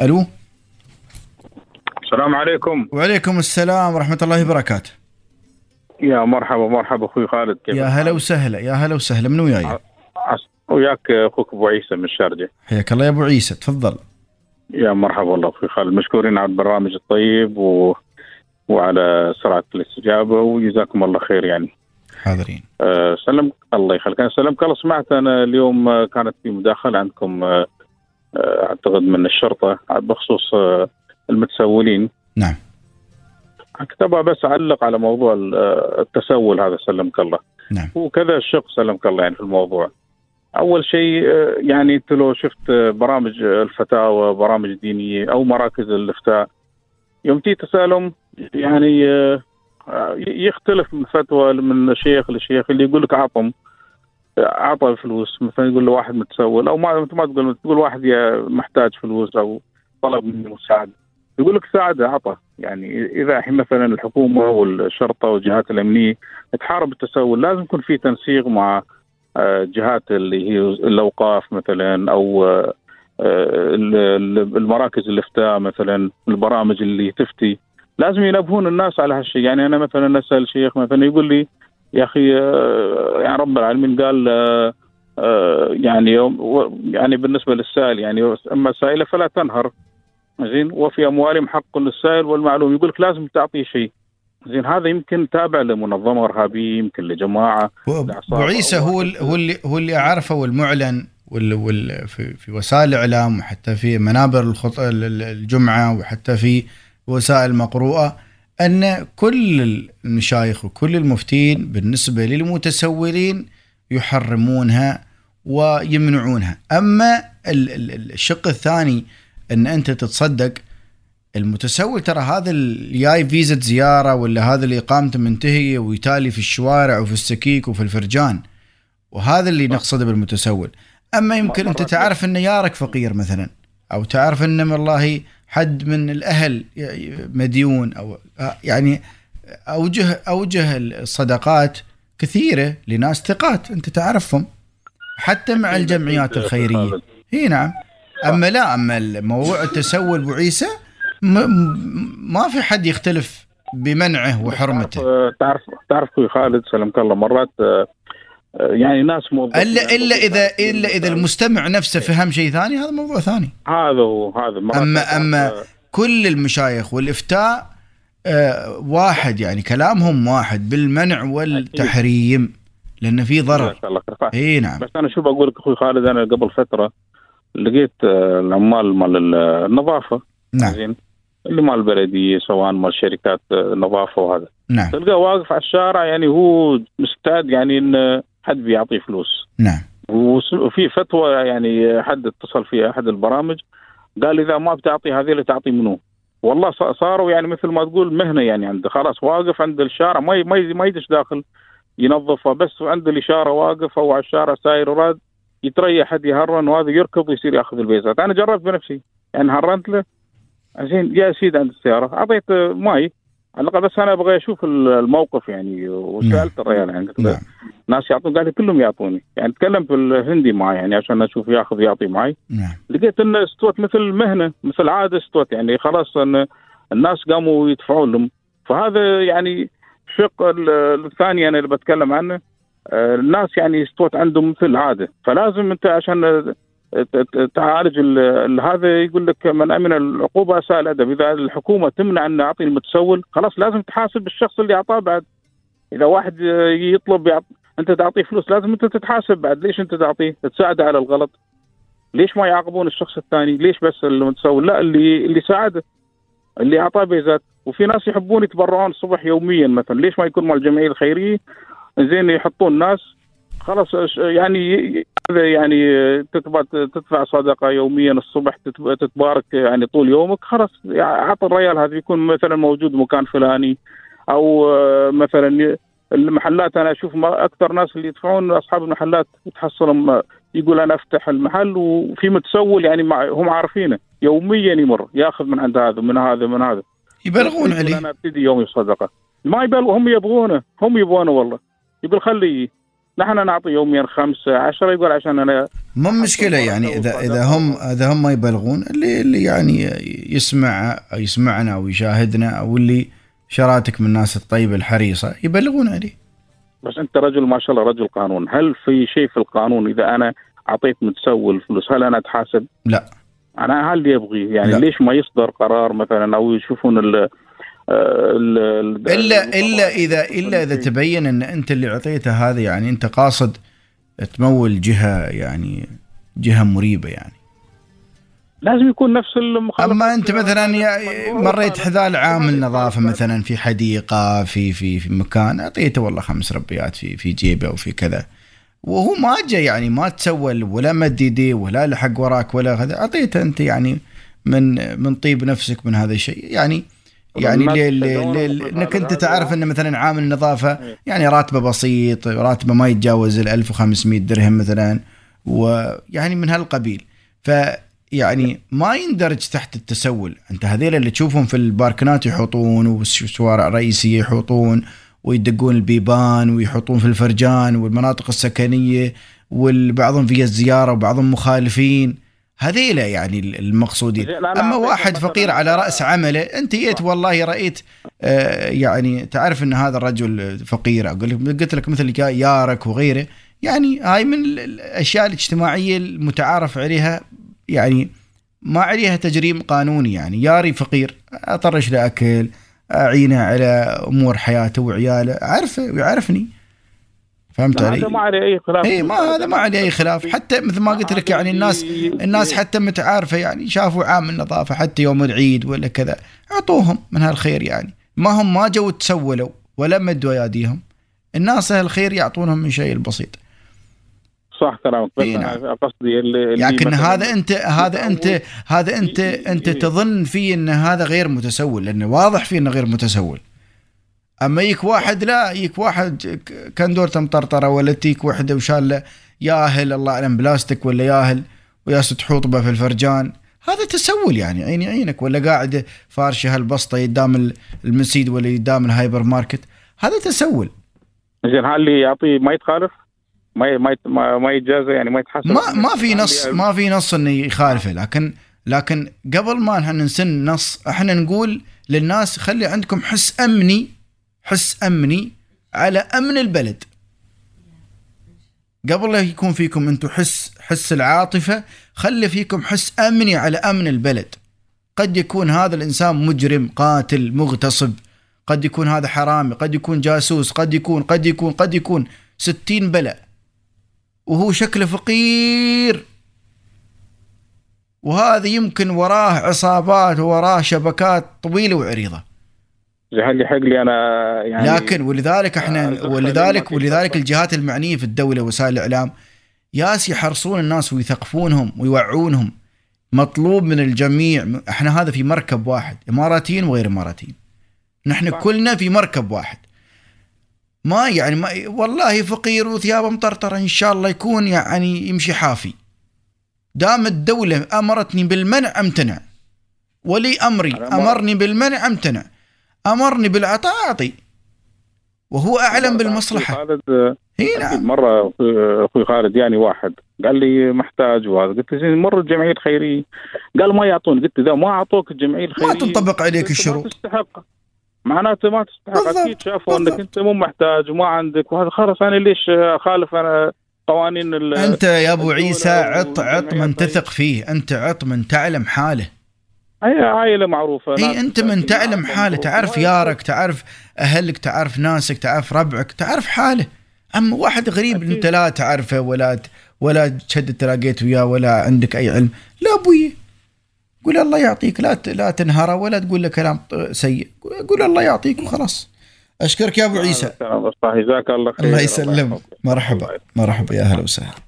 ألو؟ السلام عليكم. وعليكم السلام ورحمة الله وبركاته. يا مرحبا مرحبا أخوي خالد كيف يا هلا وسهلا يا هلا وسهلا من وياي؟ وياك أخوك أبو عيسى من الشارجه حياك الله يا أبو عيسى تفضل. يا مرحبا والله أخوي خالد مشكورين على البرنامج الطيب و... وعلى سرعة الاستجابة وجزاكم الله خير يعني. حاضرين. أه سلم الله يخليك. أنا سلمك الله سمعت أنا اليوم آه، كانت في مداخلة عندكم أه أعتقد من الشرطة بخصوص أه المتسولين. نعم. كنت بس اعلق على موضوع ال- آه، التسول هذا سلمك الله. نعم. وكذا شق سلمك الله يعني في الموضوع. أول شيء آه، يعني أنت لو شفت آه، برامج آه، الفتاوى برامج دينية أو مراكز الافتاء يوم تيجي تسألهم يعني آه، آه، يختلف من فتوى من شيخ لشيخ اللي يقول لك أعطهم. أعطى فلوس مثلا يقول له واحد متسول أو ما ما تقول تقول واحد يا محتاج فلوس أو طلب مني مساعدة. يقول لك ساعدة أعطى. يعني إذا الحين مثلا الحكومة والشرطة والجهات الأمنية تحارب التسول لازم يكون في تنسيق مع آه، جهات اللي هي الأوقاف مثلا أو آه، ال- ال- المراكز الإفتاء مثلا البرامج اللي تفتي. لازم ينبهون الناس على هالشيء. يعني أنا مثلا أسأل شيخ مثلا يقول لي يا أخي آه، يعني رب العالمين قال آه، آه، يعني يوم يعني بالنسبة للسائل يعني أما السائلة فلا تنهر زين وفي أموالهم حق للسائل والمعلوم يقول لك لازم تعطيه شيء. زين هذا يمكن تابع لمنظمة إرهابية يمكن لجماعة أبو عيسى هو هو اللي هو اللي أعرفه والمعلن وال وال في, في وسائل الإعلام وحتى في منابر الجمعة وحتى في وسائل مقروءة. أن كل المشايخ وكل المفتين بالنسبة للمتسولين يحرمونها ويمنعونها. أما ال- ال- الشق الثاني أن أنت تتصدق المتسول ترى هذا اللي جاي فيزا زيارة ولا هذا اللي اقامته منتهيه ويتالي في الشوارع وفي السكيك وفي الفرجان وهذا اللي نقصده بالمتسول. أما يمكن أنت تعرف أن جارك فقير مثلا أو تعرف أن والله حد من الأهل مديون أو يعني اوجه أوجه الصدقات كثيرة لناس ثقات أنت تعرفهم حتى مع أكيد الجمعيات الخيرية. إي نعم. أما لا أما موضوع التسول ابو عيسى ما في حد يختلف بمنعه وحرمته. تعرف تعرف أخوي خالد سلمك الله مرات يعني ناس موظفين الا إلا اذا إلا إذا المستمع نفسه فهم شيء ثاني هذا موضوع ثاني. هذا هو هذا أما- آه، كل المشايخ والإفتاء آه، واحد يعني كلامهم واحد بالمنع والتحريم لأن في ضرر. إي نعم. بس أنا شو بقول لك أخوي خالد أنا قبل فترة لقيت آه، العمال مال ال- النظافة. نعم. زين. اللي مال البلديه سواء مال شركات آه، النظافه وهذا. نعم. تلقاه واقف على الشارع يعني هو مستعد يعني إن حد بيعطيه فلوس. نعم. وفي فتوى يعني حد اتصل في أحد البرامج قال إذا ما بتعطي هذه اللي تعطي منو. والله صاروا يعني مثل ما تقول مهنة يعني عنده خلاص واقف عند الشارع ما ما ما يدش داخل ينظفه بس عند الإشارة واقف أو على الشارع ساير وراد يتريح حد يهرن وهذا يركض ويصير ياخذ البيزات. أنا جربت بنفسي يعني هرنت له زين جاء سيد عند السيارة أعطيت ماي. على الأقل بس أنا أبغى أشوف الموقف يعني وسألت الرجال يعني نعم. ناس يعطون قال لي كلهم يعطوني. يعني تكلم في الهندي معي يعني عشان أشوف ياخذ يعطي معي نعم. لقيت انه استوت مثل مهنة مثل عادة استوت يعني خلاص إن الناس قاموا يدفعون لهم. فهذا يعني الشق ال- الثاني أنا اللي بتكلم عنه. آه، الناس يعني استوت عندهم مثل عادة. فلازم أنت عشان تعالج ال- ال- هذا يقول لك من أمن العقوبة اساء الأدب. إذا الحكومة تمنع أن اعطي المتسول خلاص لازم تحاسب الشخص اللي أعطاه بعد. إذا واحد يطلب يعط... أنت تعطيه فلوس لازم أنت تتحاسب بعد. ليش أنت تعطيه؟ تساعده على الغلط. ليش ما يعاقبون الشخص الثاني؟ ليش بس المتسول؟ لا اللي اللي ساعده اللي أعطاه بيزات. وفي ناس يحبون يتبرعون الصبح يوميا مثلا. ليش ما يكون مع الجمعية الخيرية؟ زين يحطون ناس. خلاص يعني يعني تتبع تدفع صدقة يوميا الصبح تتب- تتبارك يعني طول يومك خلاص يعني اعطي الريال هذا يكون مثلا موجود مكان فلاني أو آه، مثلا المحلات أنا أشوف ما أكثر ناس اللي يدفعون أصحاب المحلات تحصلهم يقول أنا أفتح المحل وفي متسول يعني هم عارفينه يوميا يمر ياخذ من عند هذا من هذا من هذا. يبلغون عليه. أنا أبتدي يومي بصدقه ما يبلغوا هم يبغونه هم يبغونه والله. يقول خليه. نحن نعطي يوميا خمسة عشرة يقول عشان أنا مو مشكلة يعني إذا إذا هم إذا هم ما يبلغون اللي اللي يعني يسمع يسمعنا أو يشاهدنا أو اللي شراتك من الناس الطيبة الحريصة يبلغون عليه. بس أنت رجل ما شاء الله رجل قانون. هل في شيء في القانون إذا أنا أعطيت متسول فلوس هل أنا أتحاسب؟ لا. أنا هل يبغي يعني لا. ليش ما يصدر قرار مثلا أو يشوفون الا إلا اذا إلا إذا تبين إن أنت اللي أعطيته هذا يعني أنت قاصد تمول جهة يعني جهة مريبة يعني. لازم يكون نفس المخالفة أما أنت مثلا مريت حذاء عامل نظافه مثلا في حديقة في في في مكان أعطيته والله خمس ربيات في في جيبه وفي كذا. وهو ما جا يعني ما تسول ولا مد يديه ولا لحق وراك ولا هذا أعطيته أنت يعني من من طيب نفسك من هذا الشيء. يعني يعني ليه- ليه- ليه- انك أنت. تعرف إن مثلا عامل نظافة إيه. يعني راتبه بسيط راتبه ما يتجاوز ال 1500 درهم مثلا ويعني من هالقبيل ف يعني ما يندرج تحت التسول أنت هذيل اللي تشوفهم في الباركنات يحطون والشوارع الرئيسية يحطون ويدقون البيبان ويحطون في الفرجان والمناطق السكنية وبعضهم في الزيارة وبعضهم مخالفين هذيلا يعني المقصودين. أما واحد فقير على رأس عمله أنت جيت والله رايت آه، يعني تعرف إن هذا الرجل فقير. أقول لك قلت لك مثل يارك وغيره يعني هاي من ال- الأشياء الاجتماعية المتعارف عليها يعني ما عليها تجريم قانوني. يعني ياري فقير أطرش له أكل أعينه على أمور حياته وعياله. اعرفه ويعرفني فهمت هذا علي؟ ما عليه أي خلاف. اي ما هذا ما عليه أي خلاف. حتى مثل ما قلت لك يعني الناس الناس حتى متعارفة يعني شافوا عام النظافة حتى يوم العيد ولا كذا. أعطوهم من هالخير يعني. ما هم ما جو تسولوا ولا مدوا اياديهم الناس أهل الخير يعطونهم من شيء البسيط. صح كلامك بس نعم. قصدي اللي لكن هذا انت هذا انت هذا انت أنت تظن فيه إن هذا غير متسول لأنه واضح فيه إنه غير متسول. أما يك واحد لا يك واحد كان دورته مطرطرة ولا تيك وحدة وشالة ياهل الله أعلم بلاستيك ولا ياهل وياس تحوطبه في الفرجان. هذا تسول يعني عيني عينك ولا قاعد فارشة هالبسطة قدام ال- المسيد ولا قدام الهايبر ماركت. هذا تسول. زين هل اللي يعطيه ما يتخالف؟ ما ما ما, ما يتجازى يعني ما يتحسب ما ما في نص ما في نص إنه يخالفه لكن لكن قبل ما إحنا نسن نص إحنا نقول للناس خلي عندكم حس أمني حس أمني على أمن البلد. قبل لا يكون فيكم أنتم حس حس العاطفة خلي فيكم حس أمني على أمن البلد. قد يكون هذا الإنسان مجرم قاتل مغتصب. قد يكون هذا حرامي قد يكون جاسوس قد يكون قد يكون قد يكون. ستين بلاء وهو شكله فقير. وهذا يمكن وراه عصابات ووراه شبكات طويلة وعريضة. زين هل يحق لي أنا يعني لكن ولذلك إحنا آه، ولذلك ما ولذلك في الجهات المعنية في الدولة وسائل الإعلام ياس يحرصون الناس ويثقفونهم ويوعونهم. مطلوب من الجميع. إحنا هذا في مركب واحد. إماراتيين وغير إماراتيين. نحن صح. كلنا في مركب واحد. ما يعني ما والله فقير وثيابه مطرطرة. إن شاء الله يكون يعني يمشي حافي. دام الدولة أمرتني بالمنع أمتنع. ولي أمري. أمرني بالمنع أمتنع. أمرني بالعطاء. اعطي وهو أعلم بالمصلحة. اي نعم. مرة أخوي- أخوي خالد يعني واحد. قال لي محتاج وهذا قلت له زين مر الجمعيه الخيريه قال ما يعطون قلت اذا ما أعطوك الجمعيه الخيريه ما تنطبق عليك الشروط ما تستحق. معناته ما تستحق. أكيد شافوا أنك. أنت مو محتاج وما عندك. وهذا خلاص أنا ليش أخالف؟ أنا قوانين ال- أنت يا أبو عيسى عط عط من طيب. تثق فيه. أنت عط من تعلم حاله. هي عائلة معروفة إي أنت من تعلم حاله. تعرف يارك تعرف أهلك تعرف ناسك تعرف ربعك تعرف حاله. أما واحد غريب أكيد. أنت لا تعرفه ولا ولا تشد تلاقيت وياه ولا عندك أي علم لا أبوي. قول الله يعطيك لا لا تنهره ولا تقول له كلام سيء. قول الله يعطيك وخلاص أشكرك يا أبو عيسى. الله. يسلمك. مرحبا مرحبا يا أهلا وسهلا.